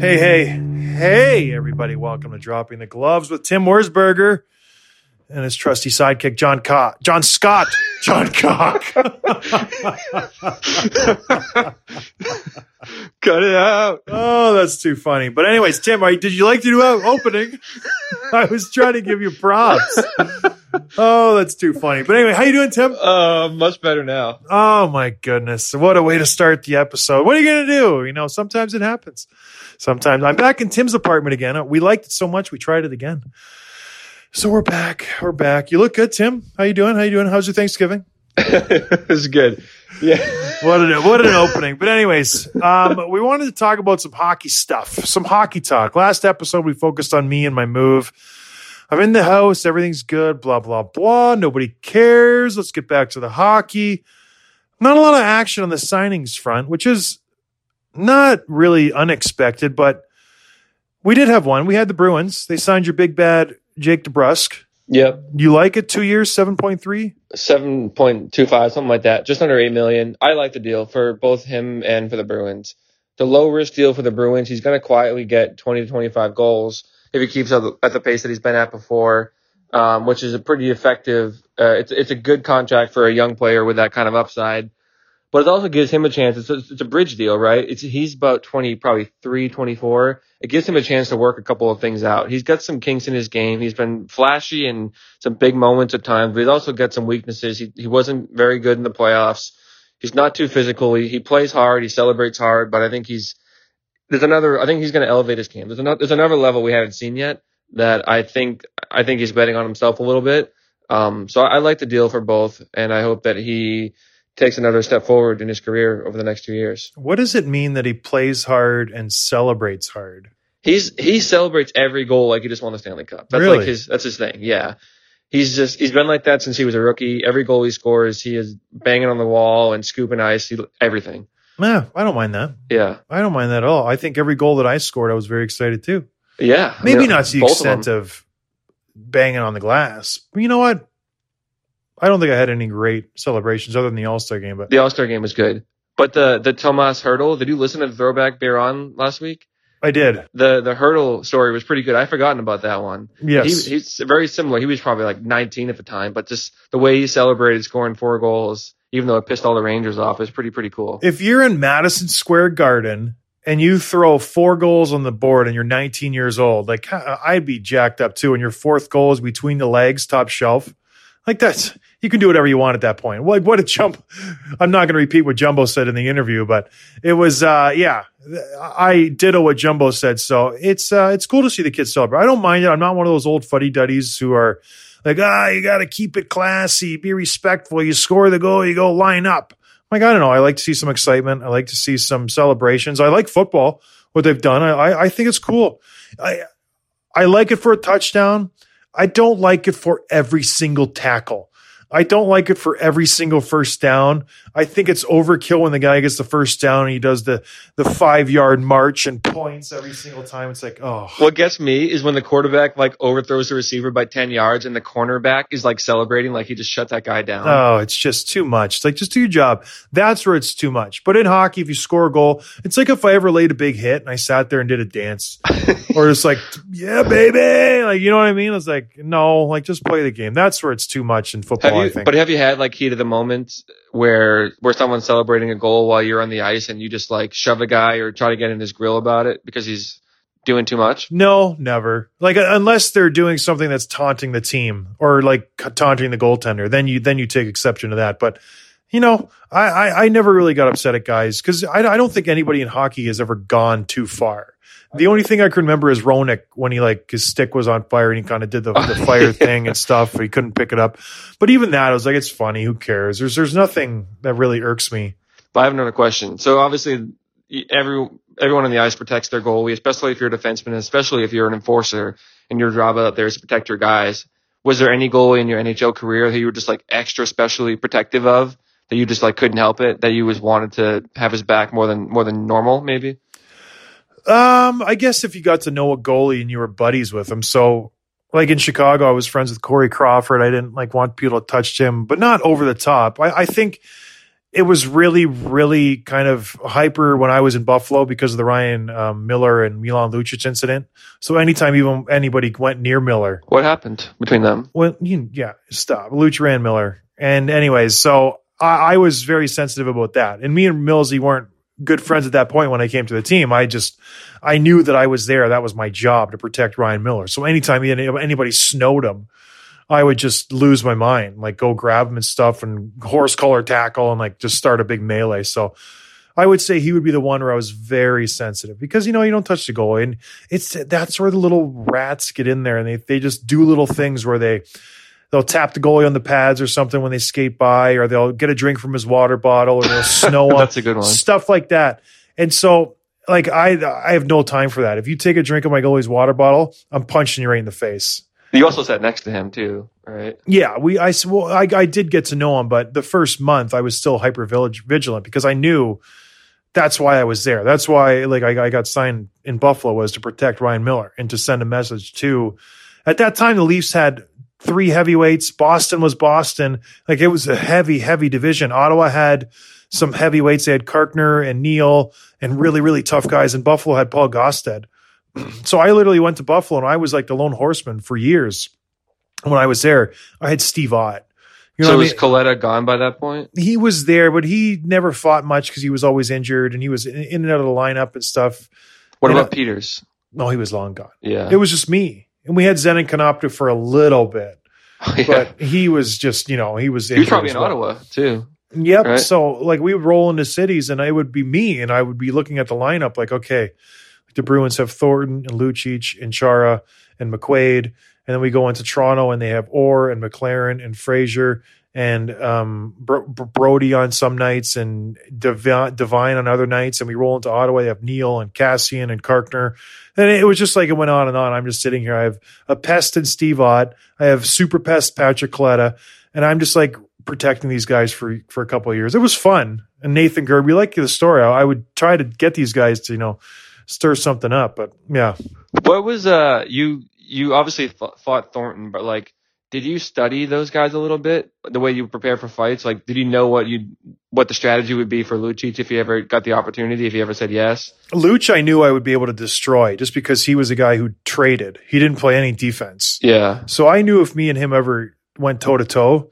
Hey, hey, hey, everybody. Welcome to Dropping the Gloves with Tim Wurzberger and his trusty sidekick, John Cock. John Scott. John Cock. Cut it out. Oh, that's too funny. But anyways, Tim, are, did you like the new opening? I was trying to give you props. Oh, that's too funny. But anyway, how you doing, Tim? Uh, much better now. Oh my goodness. What a way to start the episode. What are you going to do? You know, sometimes it happens. Sometimes I'm back in Tim's apartment again. We liked it so much. We tried it again. So we're back. We're back. You look good, Tim. How you doing? How you doing? How's your Thanksgiving? it's good. Yeah. what an what an opening. But anyways, um, we wanted to talk about some hockey stuff, some hockey talk. Last episode we focused on me and my move. I'm in the house. Everything's good. Blah blah blah. Nobody cares. Let's get back to the hockey. Not a lot of action on the signings front, which is not really unexpected, but we did have one. We had the Bruins. They signed your big bad Jake DeBrusk. Yep. You like it? Two years, seven point three, seven point two five, something like that. Just under eight million. I like the deal for both him and for the Bruins. The low risk deal for the Bruins. He's going to quietly get twenty to twenty five goals if he keeps up at the pace that he's been at before, um, which is a pretty effective. Uh, it's it's a good contract for a young player with that kind of upside but it also gives him a chance. It's a, it's a bridge deal, right? It's, he's about 20, probably 3, 24. It gives him a chance to work a couple of things out. He's got some kinks in his game. He's been flashy in some big moments at times, but he's also got some weaknesses. He, he wasn't very good in the playoffs. He's not too physical. He, he plays hard. He celebrates hard, but I think he's, there's another, I think he's going to elevate his game. There's another, there's another level we haven't seen yet that I think, I think he's betting on himself a little bit. Um, so I, I like the deal for both, and I hope that he, takes another step forward in his career over the next two years. What does it mean that he plays hard and celebrates hard? He's he celebrates every goal like he just won the Stanley Cup. That's really? like his that's his thing. Yeah. He's just he's been like that since he was a rookie. Every goal he scores, he is banging on the wall and scooping ice, he, everything. Yeah, I don't mind that. Yeah. I don't mind that at all. I think every goal that I scored, I was very excited too. Yeah. Maybe I mean, not to the extent of, of banging on the glass. But you know what? I don't think I had any great celebrations other than the All Star game. But the All Star game was good. But the the Tomas Hertl. did you listen to Throwback Bear on last week? I did. The the Hertl story was pretty good. I forgotten about that one. Yes, he, he's very similar. He was probably like 19 at the time, but just the way he celebrated scoring four goals, even though it pissed all the Rangers off, is pretty pretty cool. If you're in Madison Square Garden and you throw four goals on the board and you're 19 years old, like I'd be jacked up too. And your fourth goal is between the legs, top shelf. Like that's you can do whatever you want at that point. What what a jump! I'm not going to repeat what Jumbo said in the interview, but it was uh, yeah. I ditto what Jumbo said. So it's uh, it's cool to see the kids celebrate. I don't mind it. I'm not one of those old fuddy duddies who are like ah, you got to keep it classy, be respectful. You score the goal, you go line up. Like I don't know, I like to see some excitement. I like to see some celebrations. I like football. What they've done, I I, I think it's cool. I I like it for a touchdown. I don't like it for every single tackle. I don't like it for every single first down. I think it's overkill when the guy gets the first down and he does the the five yard march and points every single time. It's like, oh, What gets me is when the quarterback like overthrows the receiver by 10 yards and the cornerback is like celebrating like he just shut that guy down. oh, it's just too much. It's like just do your job. That's where it's too much. But in hockey, if you score a goal, it's like if I ever laid a big hit and I sat there and did a dance, or it's like, yeah, baby, like you know what I mean. It's like no, like just play the game. That's where it's too much in football. Have I think. but have you had like heat of the moment where where someone's celebrating a goal while you're on the ice and you just like shove a guy or try to get in his grill about it because he's doing too much? No, never. Like uh, unless they're doing something that's taunting the team or like taunting the goaltender, then you then you take exception to that. But you know, I I, I never really got upset at guys because I, I don't think anybody in hockey has ever gone too far. The only thing I can remember is Roenick when he like his stick was on fire and he kind of did the, the fire thing and stuff. He couldn't pick it up, but even that I was like, it's funny. Who cares? There's there's nothing that really irks me. But I have another question. So obviously, every everyone on the ice protects their goalie, especially if you're a defenseman, especially if you're an enforcer, and your job out there is to protect your guys. Was there any goalie in your NHL career that you were just like extra specially protective of that you just like couldn't help it that you was wanted to have his back more than more than normal maybe? Um, I guess if you got to know a goalie and you were buddies with him. So like in Chicago, I was friends with Corey Crawford. I didn't like want people to touch him, but not over the top. I, I think it was really, really kind of hyper when I was in Buffalo because of the Ryan um, Miller and Milan Lucic incident. So anytime even anybody went near Miller, What happened between them? well, you, yeah, stop. Luch ran Miller. And anyways, so I, I was very sensitive about that. And me and Millsy weren't good friends at that point when I came to the team. I just, I knew that I was there. That was my job to protect Ryan Miller. So anytime anybody snowed him, I would just lose my mind, like go grab him and stuff and horse collar tackle and like just start a big melee. So I would say he would be the one where I was very sensitive because you know you don't touch the goalie and it's that's where the little rats get in there and they they just do little things where they they'll tap the goalie on the pads or something when they skate by or they'll get a drink from his water bottle or they'll snow on That's a good one. stuff like that. And so like I I have no time for that. If you take a drink of my goalie's water bottle, I'm punching you right in the face. You also sat next to him too, right? Yeah, we I well I I did get to know him, but the first month I was still hyper vigilant because I knew that's why I was there. That's why like I, I got signed in Buffalo was to protect Ryan Miller and to send a message to. At that time, the Leafs had three heavyweights. Boston was Boston. Like it was a heavy, heavy division. Ottawa had some heavyweights. They had Carkner and Neil and really, really tough guys. And Buffalo had Paul Gaustad. So I literally went to Buffalo and I was like the lone horseman for years. When I was there, I had Steve Ott. You know so what I was mean? Kaleta gone by that point? he was there, but he never fought much because he was always injured and he was in, and out of the lineup and stuff. What Yeah. about Peters? No, he was long gone. Yeah. It was just me. And we had Zenon Konopka for a little bit, oh, yeah. but he was just, you know, he was he was probably in well. Ottawa too. Yep. right? So like we would roll into cities and it would be me and I would be looking at the lineup like, okay, the Bruins have Thornton and Lucic and Chara and McQuaid. And then we go into Toronto and they have Orr and McLaren and Fraser and um, Bro- Bro- Brodie on some nights and Devi- Devane on other nights. And we roll into Ottawa. They have Neil and Kassian and Carkner. And it was just like it went on and on. I'm just sitting here. I have a pest and Steve Ott. I have super pest Patrick Kaleta. And I'm just like protecting these guys for for a couple of years. It was fun. And Nathan Gerbe, we like the story. I, would try to get these guys to, you know, stir something up. But yeah. What was uh you you obviously fought Thornton, but like did you study those guys a little bit the way you prepare for fights? Like did you know what you what the strategy would be for Lucic if you ever got the opportunity, if you ever said yes? Luch, I knew I would be able to destroy just because he was a guy who traded. He didn't play any defense. Yeah. So I knew if me and him ever went toe to toe,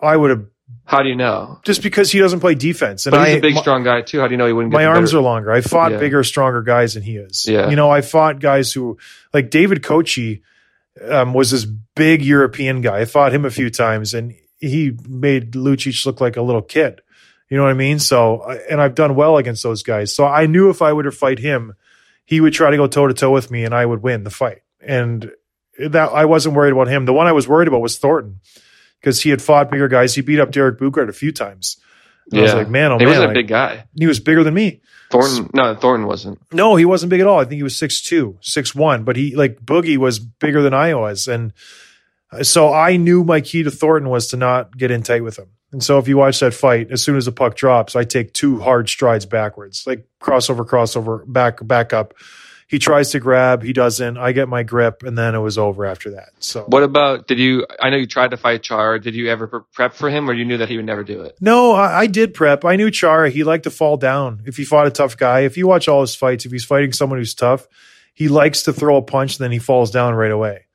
I would have How do you know? just because he doesn't play defense. And But he's I, a big, my, strong guy too. How do you know he wouldn't get my arms better- are longer. I fought Yeah. bigger, stronger guys than he is. Yeah. You know, I fought guys who like David Koci um, was this big European guy. I fought him a few times and he made Lucic look like a little kid. You know what I mean? So, and I've done well against those guys. So I knew if I were to fight him, he would try to go toe to toe with me and I would win the fight. And that I wasn't worried about him. The one I was worried about was Thornton because he had fought bigger guys. He beat up Derek Boogaard a few times. And I was like, man, oh he man, like, a big guy. he was bigger than me. Thornton, no, Thornton wasn't. No, he wasn't big at all. I think he was 6'2", 6'1", but he like Boogie was bigger than I was. And uh, so I knew my key to Thornton was to not get in tight with him. And so if you watch that fight, as soon as the puck drops, I take two hard strides backwards, like crossover, crossover, back, back up. He tries to grab, he doesn't. I get my grip, and then it was over after that. So What about? Did you? I know you tried to fight Char. Did you ever prep for him, or you knew that he would never do it? No, I, I did prep. I knew Chara. He liked to fall down if he fought a tough guy. If you watch all his fights, if he's fighting someone who's tough, he likes to throw a punch, and then he falls down right away.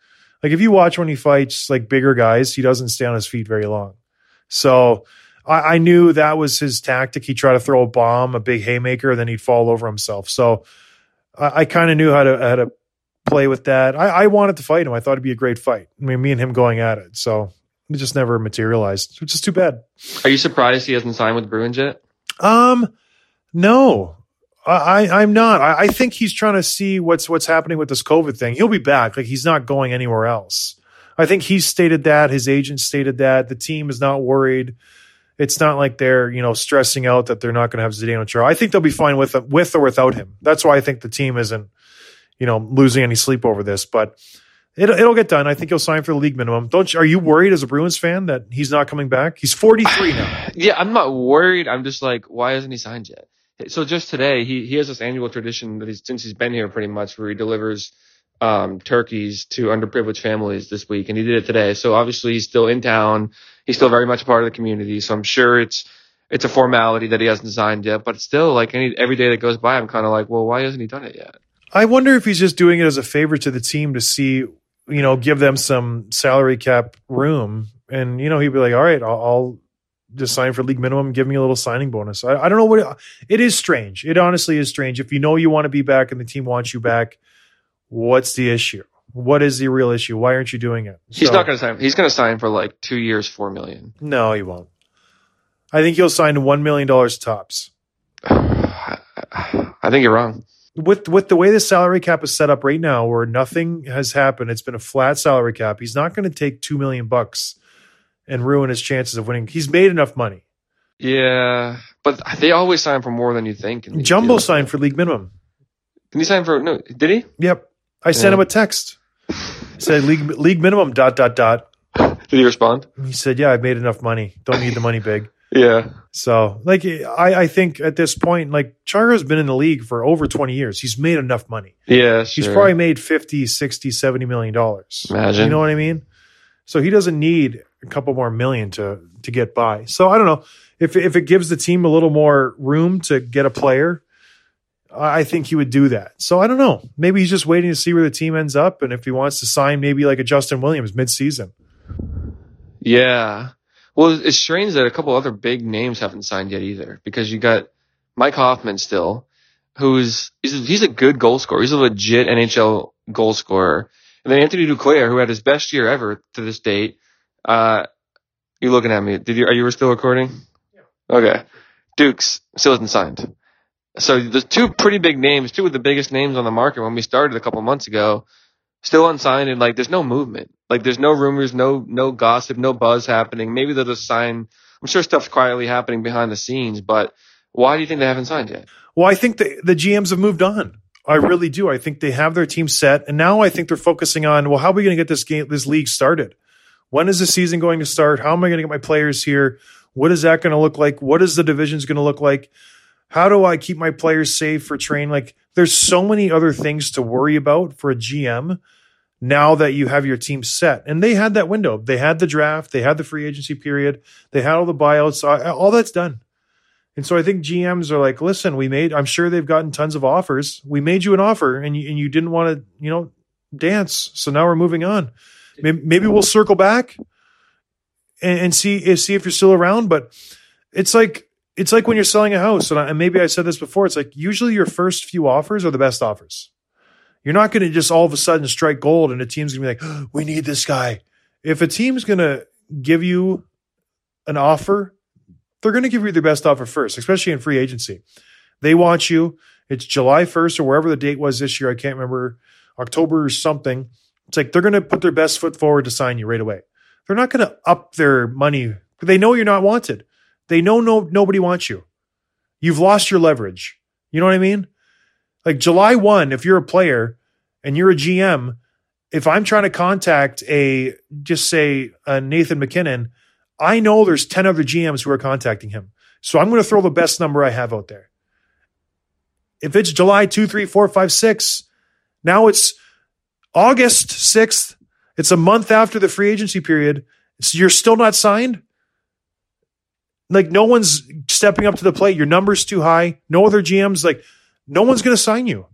Like if you watch when he fights like bigger guys, he doesn't stay on his feet very long. So I, I knew that was his tactic. He'd try to throw a bomb, a big haymaker, and then he'd fall over himself. So I, I kind of knew how to how to play with that. I, I wanted to fight him. I thought it'd be a great fight. I mean, me and him going at it. So it just never materialized, which is too bad. Are you surprised he hasn't signed with the Bruins yet? Um, no, I, I I'm not. I, I think he's trying to see what's what's happening with this COVID thing. He'll be back. Like he's not going anywhere else. I think he's stated that. His agent stated that. The team is not worried. It's not like they're you know stressing out that they're not going to have Zdeno Chara. I think they'll be fine with with or without him. That's why I think the team isn't you know losing any sleep over this. But it'll it'll get done. I think he'll sign for the league minimum. Don't you, are you worried as a Bruins fan that he's not coming back? He's 43 now. Yeah, I'm not worried. I'm just like, why hasn't he signed yet? So just today, he he has this annual tradition that he's since he's been here pretty much, where he delivers um, turkeys to underprivileged families this week, and he did it today. So obviously, he's still in town. He's still very much a part of the community. So I'm sure it's it's a formality that he hasn't signed yet, but still, like any every day that goes by, I'm kind of like, well, why hasn't he done it yet? I wonder if he's just doing it as a favor to the team to see, you know, give them some salary cap room. And, you know, he'd be like, all right, I'll, I'll just sign for league minimum, give me a little signing bonus. I, I don't know what it, it is strange. It honestly is strange. If you know you want to be back and the team wants you back, what's the issue? What is the real issue? Why aren't you doing it? He's So- not going to sign. He's going to sign for like two years, four million. No, he won't. I think he'll sign $1 million tops. I think you're wrong. with with the way the salary cap is set up right now, where nothing has happened, it's been a flat salary cap. He's not going to take two million bucks and ruin his chances of winning. He's made enough money. Yeah, but they always sign for more than you think. Jumbo deals. signed for league minimum. Did he sign for no? Did he? Yep, I sent him a text. Said league league minimum dot dot dot. Did he respond? He said, "Yeah, I've made enough money. Don't need the money big." Yeah. So, like, I I think at this point, like Chara's been in the league for over twenty years. He's made enough money. Yeah. He's probably made 50, 60, 70 million dollars. Imagine. You know what I mean? So he doesn't need a couple more million to to get by. So I don't know if if it gives the team a little more room to get a player, I I think he would do that. So I don't know. Maybe he's just waiting to see where the team ends up, and if he wants to sign maybe like a Justin Williams mid-season. Yeah. Well, it's strange that a couple other big names haven't signed yet either, because you got Mike Hoffman still, who's he's a, he's a good goal scorer. He's a legit NHL goal scorer. And then Anthony Duclair, who had his best year ever to this date. Uh, you looking at me? Did you are you still recording? Yeah. Okay. Dukes still isn't signed. So the two pretty big names, two of the biggest names on the market when we started a couple months ago, still unsigned and like there's no movement. Like there's no rumors, no no gossip, no buzz happening. Maybe they'll just sign. I'm sure stuff's quietly happening behind the scenes, but why do you think they haven't signed yet? Well, I think the the GMs have moved on. I really do. I think they have their team set, and now I think they're focusing on well, how are we going to get this game, this league started? When is the season going to start? How am I going to get my players here? What is that going to look like? What is the divisions going to look like? How do I keep my players safe for train? Like, there's so many other things to worry about for a GM now that you have your team set. And they had that window. They had the draft. They had the free agency period. They had all the buyouts. All that's done. And so I think GMs are like, listen, we made, I'm sure they've gotten tons of offers. We made you an offer and you, and you didn't want to, you know, dance. So now we're moving on. Maybe, maybe we'll circle back and, and see, see if you're still around. But it's like, it's like when you're selling a house. And, I, and maybe I said this before. It's like usually your first few offers are the best offers. You're not going to just all of a sudden strike gold and a team's going to be like, we need this guy. If a team's going to give you an offer, they're going to give you their best offer first, especially in free agency. They want you. It's July 1st or wherever the date was this year. I can't remember, October or something. It's like they're going to put their best foot forward to sign you right away. They're not going to up their money. They know you're not wanted. They know no nobody wants you. You've lost your leverage. You know what I mean? Like July 1, if you're a player and you're a GM, if I'm trying to contact a just say a Nathan MacKinnon, I know there's 10 other GMs who are contacting him. So I'm going to throw the best number I have out there. If it's July 2, 3, 4, 5, 6, now it's August 6th. It's a month after the free agency period. So you're still not signed? Like no one's stepping up to the plate. Your number's too high. No other GMs like no one's going to sign you.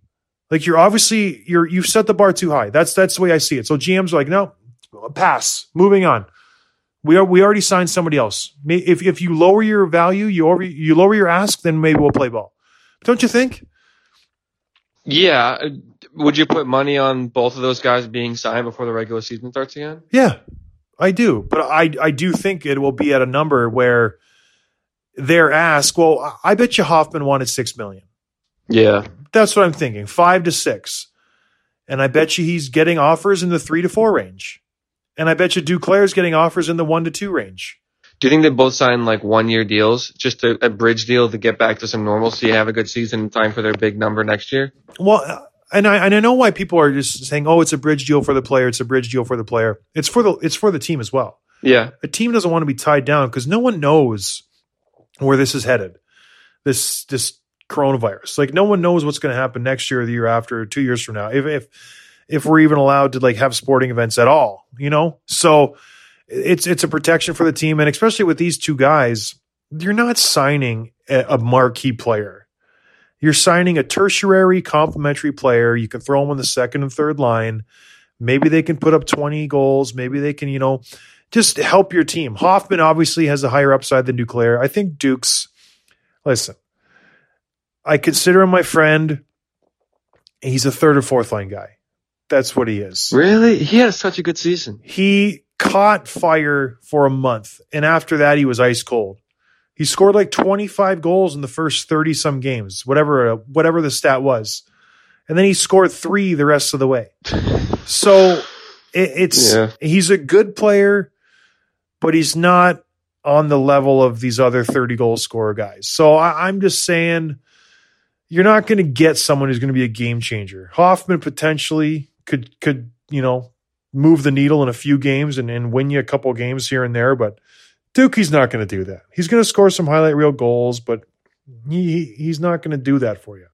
Like you're obviously you're you've set the bar too high. That's that's the way I see it. So GMs are like, no, pass. Moving on. We are we already signed somebody else. If if you lower your value, you over you lower your ask, then maybe we'll play ball. Don't you think? Yeah. Would you put money on both of those guys being signed before the regular season starts again? Yeah, I do. But I I do think it will be at a number where they're asked. Well, I bet you Hoffman wanted six million. Yeah. That's what I'm thinking. Five to six. And I bet you he's getting offers in the three to four range. And I bet you Duclair's getting offers in the one to two range. Do you think they both sign like one year deals, just a, a, bridge deal to get back to some normalcy, have a good season in time for their big number next year? Well, uh, and I and I know why people are just saying, "Oh, it's a bridge deal for the player. It's a bridge deal for the player." It's for the it's for the team as well. Yeah, a team doesn't want to be tied down because no one knows where this is headed. This this coronavirus. Like no one knows what's going to happen next year, or the year after, or two years from now. If if if we're even allowed to like have sporting events at all, you know. So it's it's a protection for the team, and especially with these two guys, you're not signing a, marquee player. You're signing a tertiary complementary player. You can throw them on the second and third line. Maybe they can put up 20 goals. Maybe they can, you know, just help your team. Hoffman obviously has a higher upside than Duclair. I think Duke's, listen, I consider him my friend. He's a third or fourth line guy. That's what he is. Really? He had such a good season. He caught fire for a month, and after that, he was ice cold. He scored like 25 goals in the first 30 some games, whatever uh, whatever the stat was, and then he scored three the rest of the way. So it, it's yeah. he's a good player, but he's not on the level of these other 30 goal scorer guys. So I, I'm just saying you're not going to get someone who's going to be a game changer. Hoffman potentially could could you know move the needle in a few games and, and win you a couple games here and there, but he's not going to do that. He's going to score some highlight reel goals, but he he's not going to do that for you.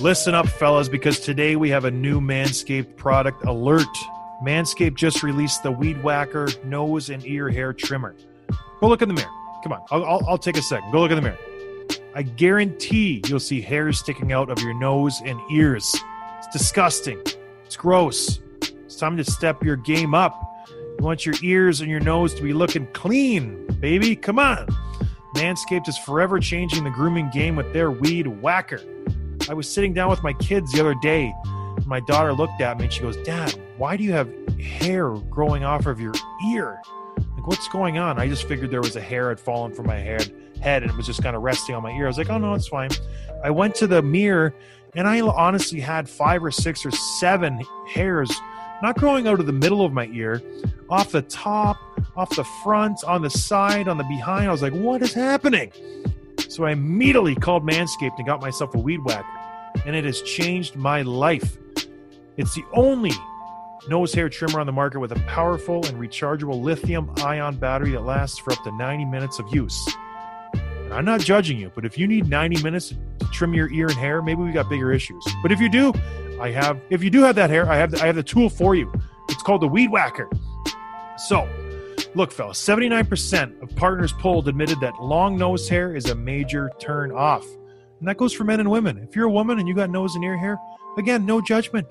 Listen up, fellas, because today we have a new Manscaped product alert. Manscaped just released the Weed Whacker nose and ear hair trimmer. Go look in the mirror. Come on, I'll, I'll, I'll take a second. Go look in the mirror. I guarantee you'll see hairs sticking out of your nose and ears. It's disgusting. It's gross. It's time to step your game up. You want your ears and your nose to be looking clean, baby. Come on. Manscaped is forever changing the grooming game with their Weed Whacker. I was sitting down with my kids the other day. My daughter looked at me and she goes, Dad, why do you have hair growing off of your ear? Like, what's going on? I just figured there was a hair had fallen from my head, head and it was just kind of resting on my ear. I was like, oh no, it's fine. I went to the mirror and I honestly had five or six or seven hairs not growing out of the middle of my ear, off the top, off the front, on the side, on the behind. I was like, what is happening? So I immediately called Manscaped and got myself a weed whacker, and it has changed my life. It's the only nose hair trimmer on the market with a powerful and rechargeable lithium ion battery that lasts for up to 90 minutes of use. I'm not judging you, but if you need 90 minutes to trim your ear and hair, maybe we got bigger issues. But if you do, I have if you do have that hair, I have the, I have the tool for you. It's called the Weed Whacker. So, look, fellas, 79% of partners polled admitted that long nose hair is a major turn off. And that goes for men and women. If you're a woman and you got nose and ear hair, again, no judgment.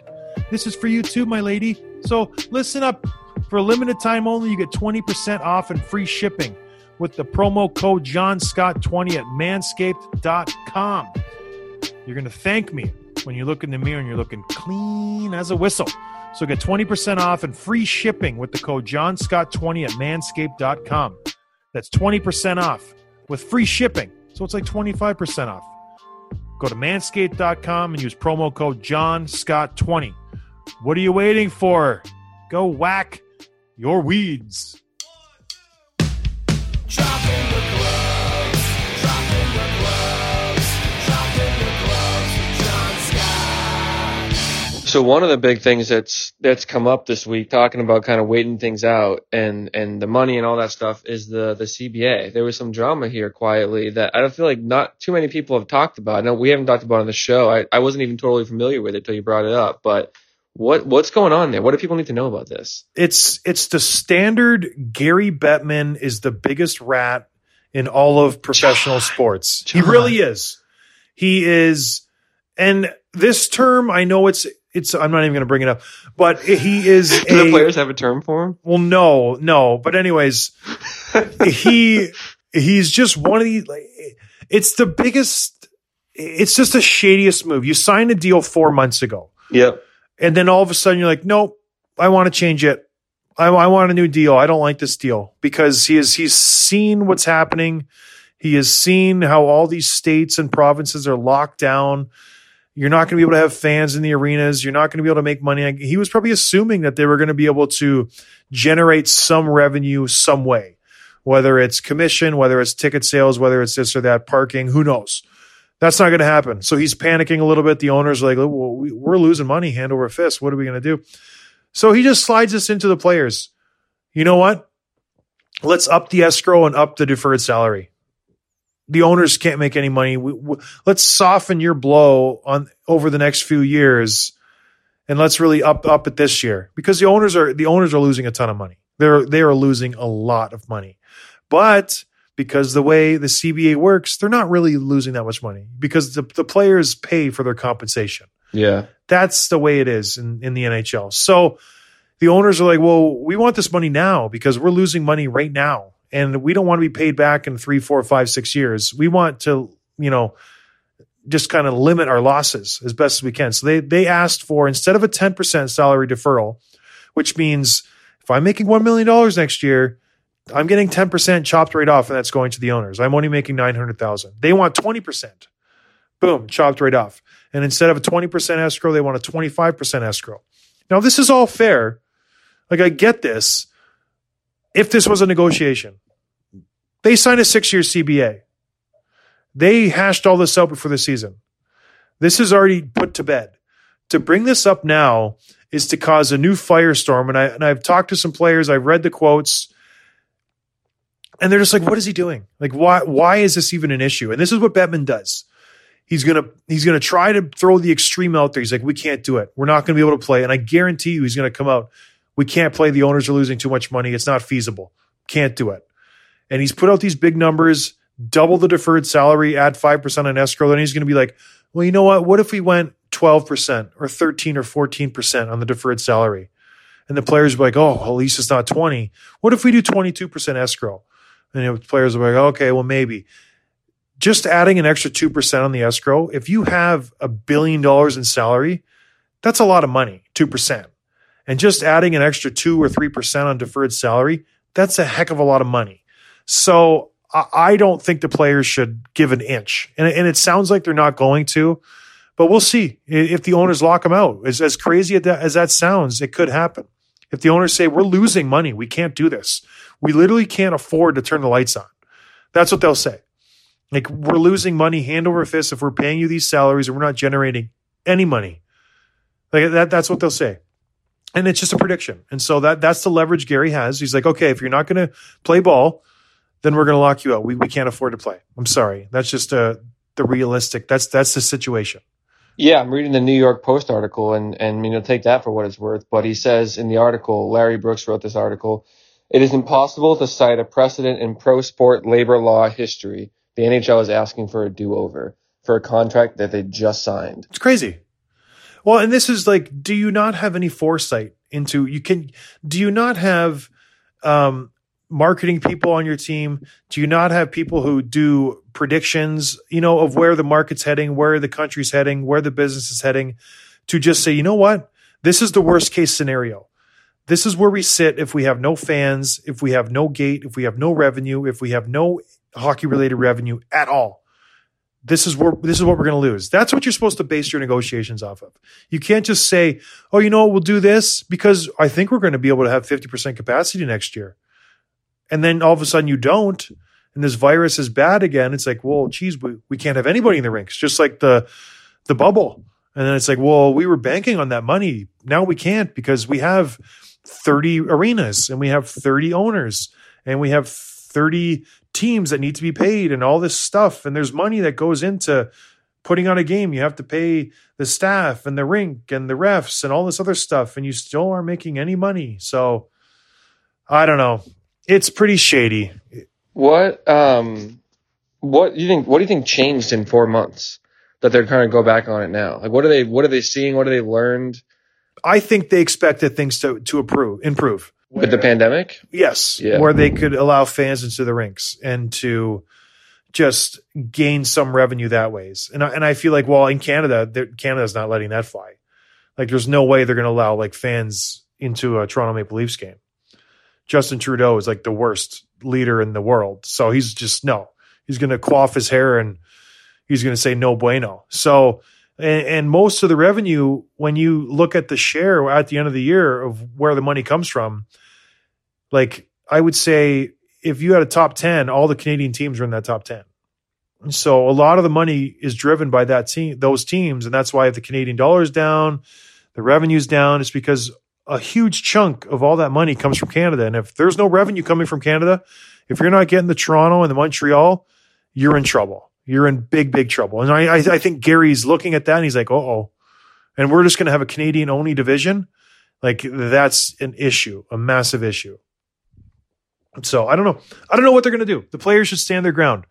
This is for you too, my lady. So listen up. For a limited time only, you get 20% off and free shipping with the promo code John Scott 20 at manscaped.com. You're going to thank me when you look in the mirror and you're looking clean as a whistle. So get 20% off and free shipping with the code John Scott 20 at manscaped.com. That's 20% off with free shipping. So it's like 25% off. Go to manscaped.com and use promo code John Scott 20 What are you waiting for? Go whack your weeds. Dropping So one of the big things that's that's come up this week, talking about kind of waiting things out and and the money and all that stuff, is the the CBA. There was some drama here quietly that I don't feel like not too many people have talked about. Know we haven't talked about it on the show. I, I wasn't even totally familiar with it till you brought it up. But what what's going on there? What do people need to know about this? It's it's the standard Gary Bettman is the biggest rat in all of professional sports. He really is. He is and this term I know it's it's I'm not even going to bring it up, but he is Do the players have a term for him? Well, no, no. But anyways, he he's just one of these. Like, it's the biggest. It's just the shadiest move. You signed a deal four months ago, Yep. and then all of a sudden you're like, nope, I want to change it. I, I want a new deal. I don't like this deal because he is he's seen what's happening. He has seen how all these states and provinces are locked down. You're not going to be able to have fans in the arenas. You're not going to be able to make money. He was probably assuming that they were going to be able to generate some revenue some way, whether it's commission, whether it's ticket sales, whether it's this or that, parking, who knows? That's not going to happen. So he's panicking a little bit. The owners like, well, we- we're losing money hand over fist. What are we going to do? So he just slides this into the players. You know what? Let's up the escrow and up the deferred salary. The owners can't make any money. We, we- let's soften your blow on over the next few years, and let's really up up it this year because the owners are the owners are losing a ton of money. They're they are losing a lot of money, but because the way the CBA works, they're not really losing that much money because the, the players pay for their compensation. Yeah. That's the way it is in, in the NHL. So the owners are like, well, we want this money now because we're losing money right now. And we don't want to be paid back in three, four, five, six years. We want to, you know, just kind of limit our losses as best as we can. So they they asked for instead of a 10% salary deferral, which means if I'm making $1 million next year, I'm getting 10% chopped right off, and that's going to the owners. I'm only making 900,000. They want 20%. Boom, chopped right off. And instead of a 20% escrow, they want a 25% escrow. Now, this is all fair. Like, I get this. If this was a negotiation, they signed a six year CBA. They hashed all this out before the season. This is already put to bed. To bring this up now is to cause a new firestorm. And I and I've talked to some players, I've read the quotes, and they're just like, what is he doing? Like, why why is this even an issue? And this is what Bettman does. He's gonna he's gonna try to throw the extreme out there. He's like, we can't do it. We're not gonna be able to play. And I guarantee you he's gonna come out. We can't play. The owners are losing too much money. It's not feasible. Can't do it. And he's put out these big numbers, double the deferred salary, add 5% on escrow. Then he's going to be like, well, you know what? What if we went 12% or 13 or 14% on the deferred salary? And the players be like, oh, at least it's not 20. What if we do 22% escrow? And know, players be like, okay, well, maybe. Just adding an extra 2% on the escrow, if you have a billion dollars in salary, that's a lot of money, 2%. And just adding an extra 2 or 3% on deferred salary, that's a heck of a lot of money. So I don't think the players should give an inch. And, and it sounds like they're not going to, but we'll see if the owners lock them out. As, as crazy as that, as that sounds, it could happen. If the owners say, we're losing money, we can't do this. We literally can't afford to turn the lights on. That's what they'll say. Like, we're losing money hand over fist if we're paying you these salaries and we're not generating any money. Like that, that's what they'll say. And it's just a prediction. And so that that's the leverage Gary has. He's like, okay, if you're not going to play ball, then we're going to lock you out. We, we can't afford to play. I'm sorry. That's just uh, the realistic. That's that's the situation. Yeah, I'm reading the New York Post article, and and you know take that for what it's worth. But he says in the article, Larry Brooks wrote this article. It is impossible to cite a precedent in pro sport labor law history. The NHL is asking for a do over for a contract that they just signed. It's crazy. Well, and this is like, do you not have any foresight into you can do you not have um marketing people on your team? Do you not have people who do predictions, you know, of where the market's heading, where the country's heading, where the business is heading, to just say, you know what? This is the worst case scenario. This is where we sit if we have no fans, if we have no gate, if we have no revenue, if we have no hockey related revenue at all. This is where this is what we're going to lose. That's what you're supposed to base your negotiations off of. You can't just say, "Oh, you know? We'll do this because I think we're going to be able to have 50% capacity next year." And then all of a sudden you don't, and this virus is bad again. It's like, well, geez, we, we can't have anybody in the rinks, just like the the bubble. And then it's like, well, we were banking on that money. Now we can't because we have 30 arenas and we have 30 owners and we have 30 teams that need to be paid and all this stuff. And there's money that goes into putting on a game. You have to pay the staff and the rink and the refs and all this other stuff. And you still aren't making any money. So I don't know. It's pretty shady. What um, what do you think? What do you think changed in four months that they're kind of go back on it now? Like, what are they? What are they seeing? What have they learned I think they expected things to, to improve, improve. With the pandemic? Yes, Yeah. where they could allow fans into the rinks and to just gain some revenue that ways. And I, and I feel like, well, in Canada, Canada's not letting that fly. Like, there's no way they're going to allow like fans into a Toronto Maple Leafs game. Justin Trudeau is like the worst leader in the world, so he's just no. He's going to quaff his hair and he's going to say no bueno. So. And, and most of the revenue, when you look at the share at the end of the year of where the money comes from, like I would say if you had a top 10, all the Canadian teams are in that top 10. So a lot of the money is driven by that team, those teams. And that's why if the Canadian dollar is down, the revenue's down, it's because a huge chunk of all that money comes from Canada. And if there's no revenue coming from Canada, if you're not getting the Toronto and the Montreal, you're in trouble. You're in big, big trouble. And I, I, I think Gary's looking at that and he's like, oh, and we're just going to have a Canadian only division. Like that's an issue, a massive issue. So I don't know. I don't know what they're going to do. The players should stand their ground.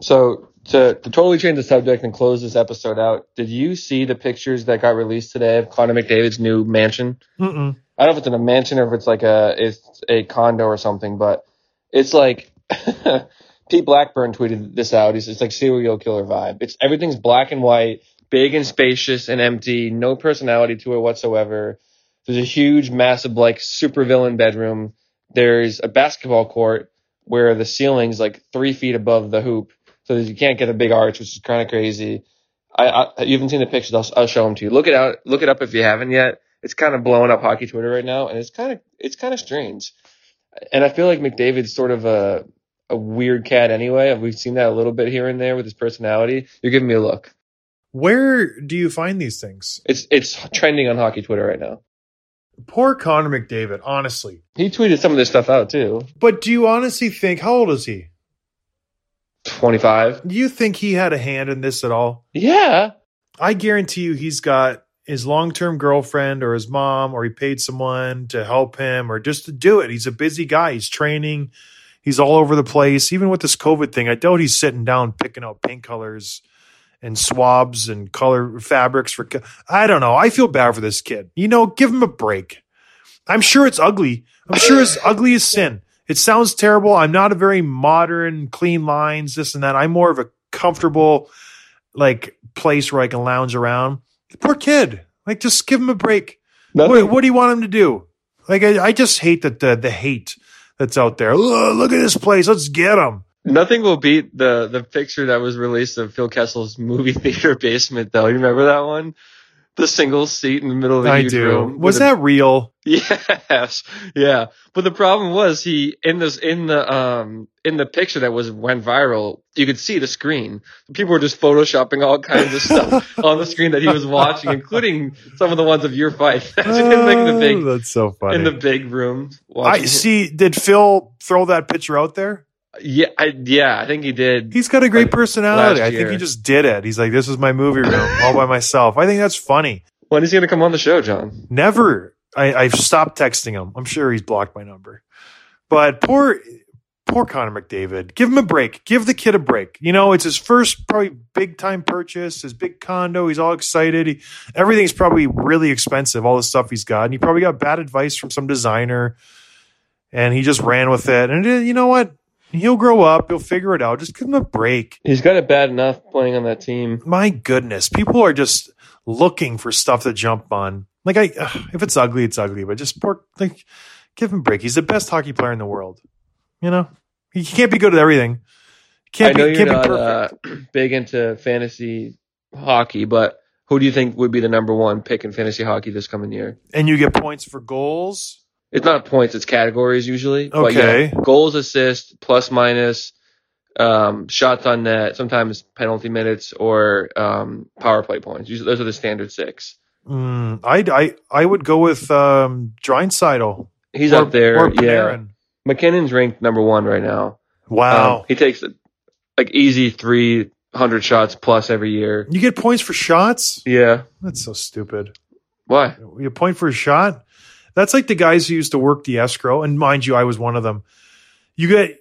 So to, to totally change the subject and close this episode out, did you see the pictures that got released today of Connor McDavid's new mansion? Mm-mm. I don't know if it's in a mansion or if it's like a it's a condo or something, but it's like Pete Blackburn tweeted this out. He's it's like serial killer vibe. It's everything's black and white, big and spacious and empty, no personality to it whatsoever. There's a huge, massive, like supervillain bedroom. There's a basketball court where the ceiling's like three feet above the hoop, so you can't get a big arch, which is kind of crazy. I, I you haven't seen the pictures. I'll, I'll show them to you. Look it out. Look it up if you haven't yet. It's kind of blowing up hockey Twitter right now, and it's kind of it's kind of strange. And I feel like McDavid's sort of a a weird cat anyway. We've seen that a little bit here and there with his personality. You're giving me a look. Where do you find these things? It's it's trending on hockey Twitter right now. Poor Connor McDavid, honestly. He tweeted some of this stuff out too. But do you honestly think, how old is he? 25. Do you think he had a hand in this at all? Yeah. I guarantee you he's got his long term girlfriend or his mom, or he paid someone to help him or just to do it. He's a busy guy. He's training. He's all over the place. Even with this COVID thing, I doubt he's sitting down picking out paint colors and swabs and color fabrics for. I don't know. I feel bad for this kid. You know, give him a break. I'm sure it's ugly. I'm sure it's ugly as sin. It sounds terrible. I'm not a very modern, clean lines, this and that. I'm more of a comfortable, like place where I can lounge around. Poor kid. Like, just give him a break. What, what do you want him to do? Like, I, I just hate that the the hate that's out there. Look at this place. Let's get him. nothing will beat the the picture that was released of Phil Kessel's movie theater basement though. You remember that one? The single seat in the middle of the I huge do. room. Was with a- that real? Yes, yeah. But the problem was he in this in the um in the picture that was went viral, you could see the screen. People were just photoshopping all kinds of stuff on the screen that he was watching, including some of the ones of your fight. the big Oh, that's so funny. in the big room. I see. Did Phil throw that picture out there? Yeah, I, yeah, I think he did. He's got a great Like, personality. I think he just did it. He's like, this is my movie room all by myself. I think that's funny. When is he going to come on the show, John? Never. I, I've stopped texting him. I'm sure he's blocked my number. But poor, poor Connor McDavid. Give him a break. Give the kid a break. You know, it's his first probably big time purchase, his big condo. He's all excited. He, everything's probably really expensive, all the stuff he's got. And he probably got bad advice from some designer and he just ran with it. And it, you know what? He'll grow up. He'll figure it out. Just give him a break. He's got it bad enough playing on that team. My goodness. People are just looking for stuff to jump on. Like I, if it's ugly, it's ugly. But just poor, like, give him a break. He's the best hockey player in the world. You know, he can't be good at everything. Can't I know be, you're can't be not uh, big into fantasy hockey, but who do you think would be the number one pick in fantasy hockey this coming year? and you get points for goals. It's not points; it's categories usually. But Okay. yeah, goals, assists, plus minus, um, shots on net, sometimes penalty minutes or um, power play points. Usually, those are the standard six. Mm, I, I I would go with um. He's or, up there. Or yeah, MacKinnon's ranked number one right now. Wow. Um, he takes like easy three hundred shots plus every year. you get points for shots? Yeah. That's so stupid. Why? You point for a shot? That's like the guys who used to work the escrow. And mind you, I was one of them. You get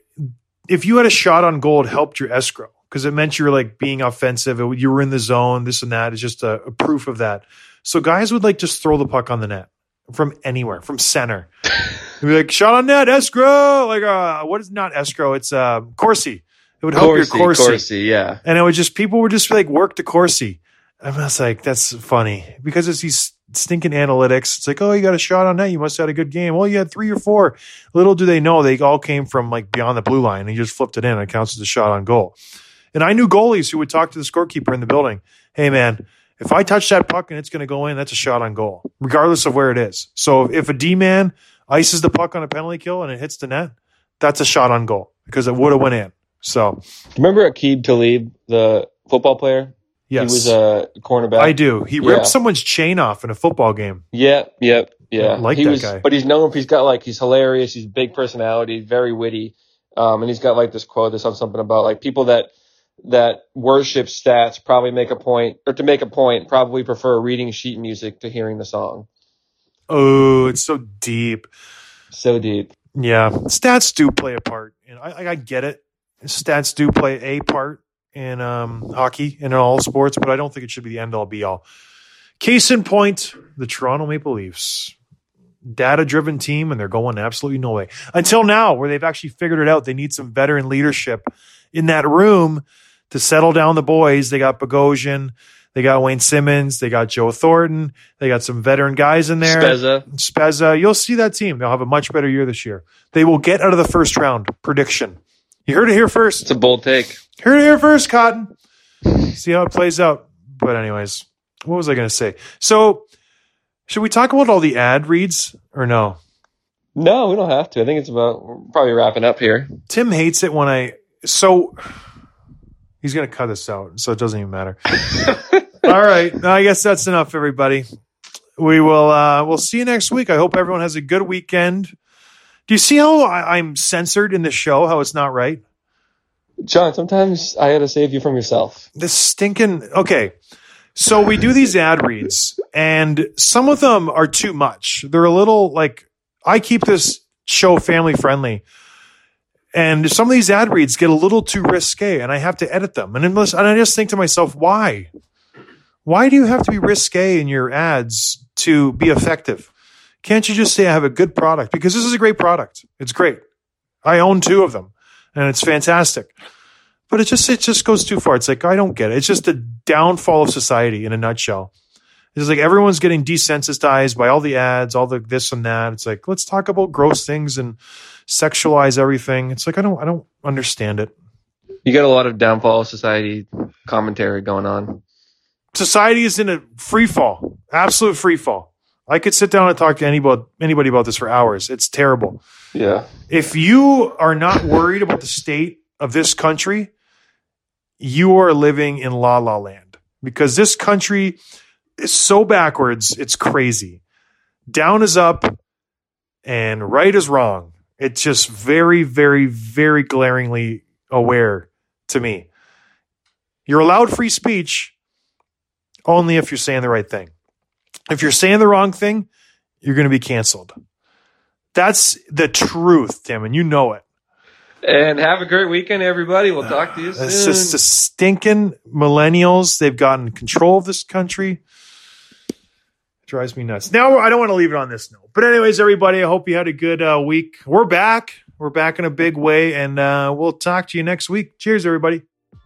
if you had a shot on goal, it helped your escrow because it meant you were like being offensive. It, you were in the zone, this and that. It's just a, a proof of that. So guys would like just throw the puck on the net from anywhere, from center. They'd be like, shot on net, escrow. Like, uh, what is not escrow? It's uh, Corsi. It would help your Corsi. Corsi, yeah. And it would just, people would just like work the Corsi. And I was like, that's funny because it's these stinking analytics. It's like, oh, you got a shot on net. You must have had a good game. Well, you had three or four. Little do they know they all came from like beyond the blue line and you just flipped it in and it counts as a shot on goal. And I knew goalies who would talk to the scorekeeper in the building. Hey, man, if I touch that puck and it's going to go in, that's a shot on goal, regardless of where it is. So if a D man ices the puck on a penalty kill and it hits the net, that's a shot on goal because it would have went in. So Remember Aqib Talib, the football player? Yes, He was a cornerback. I do. He ripped someone's chain off in a football game. Yep, yep, yeah. I like he that was, guy. But he's known. He's got like he's hilarious. He's a big personality, very witty, um, and he's got like this quote that's on something about like people that that worship stats probably make a point, or to make a point, probably prefer reading sheet music to hearing the song. Oh, it's so deep. So deep. Yeah, stats do play a part, and I- I get it. Stats do play a part in um, hockey and in all sports, but I don't think it should be the end all be all. Case in point, the Toronto Maple Leafs, data-driven team, and they're going absolutely no way until now, where they've actually figured it out. They need some veteran leadership in that room to settle down the boys. They got Bogosian, they got Wayne Simmonds, they got Joe Thornton, they got some veteran guys in there. Spezza. Spezza, you'll see that team. They'll have a much better year this year. They will get out of the first round. Prediction. You heard it here first. It's a bold take. Heard it here first, Cotton. See how it plays out. But anyways, what was I going to say? So, should we talk about all the ad reads or no? No, we don't have to. I think it's about we're probably wrapping up here. Tim hates it when I. So he's going to cut this out, so it doesn't even matter. all right, I guess that's enough, everybody. We will. uh We'll see you next week. I hope everyone has a good weekend. Do you see how I, I'm censored in the show? How it's not right? John, sometimes I got to save you from yourself. This stinking. Okay, so we do these ad reads, and some of them are too much. They're a little like I keep this show family friendly. And some of these ad reads get a little too risque, and I have to edit them. And, unless, and I just think to myself, why? Why do you have to be risque in your ads to be effective? Can't you just say I have a good product? Because this is a great product. It's great. I own two of them, and it's fantastic. But it just it just goes too far. It's like I don't get it. It's just the downfall of society in a nutshell. It's like everyone's getting desensitized by all the ads, all the this and that. It's like let's talk about gross things and sexualize everything. It's like I don't I don't understand it. You got a lot of downfall of society commentary going on. Society is in a free fall, absolute free fall. I could sit down and talk to anybody anybody about this for hours. It's terrible. Yeah. If you are not worried about the state of this country, you are living in la la land because this country is so backwards, it's crazy. Down is up and right is wrong. It's just very, very, very glaringly aware to me. You're allowed free speech only if you're saying the right thing. If you're saying the wrong thing, you're going to be canceled. That's the truth, Tim, and you know it. And have a great weekend, everybody. We'll talk to you soon. It's just the stinking millennials. They've gotten control of this country. It drives me nuts. Now I don't want to leave it on this note. But anyways, everybody, I hope you had a good uh, week. We're back. We're back in a big way, and uh, we'll talk to you next week. Cheers, everybody.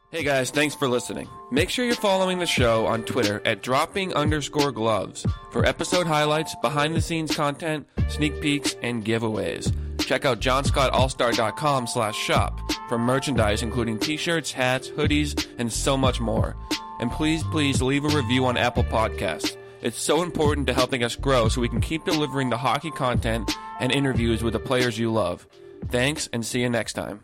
Hey guys, thanks for listening. Make sure you're following the show on Twitter at dropping underscore gloves for episode highlights, behind the scenes content, sneak peeks, and giveaways. Check out johnscottallstar.com slash shop for merchandise including t-shirts, hats, hoodies, and so much more. And please, please leave a review on Apple Podcasts. It's so important to helping us grow so we can keep delivering the hockey content and interviews with the players you love. Thanks and see you next time.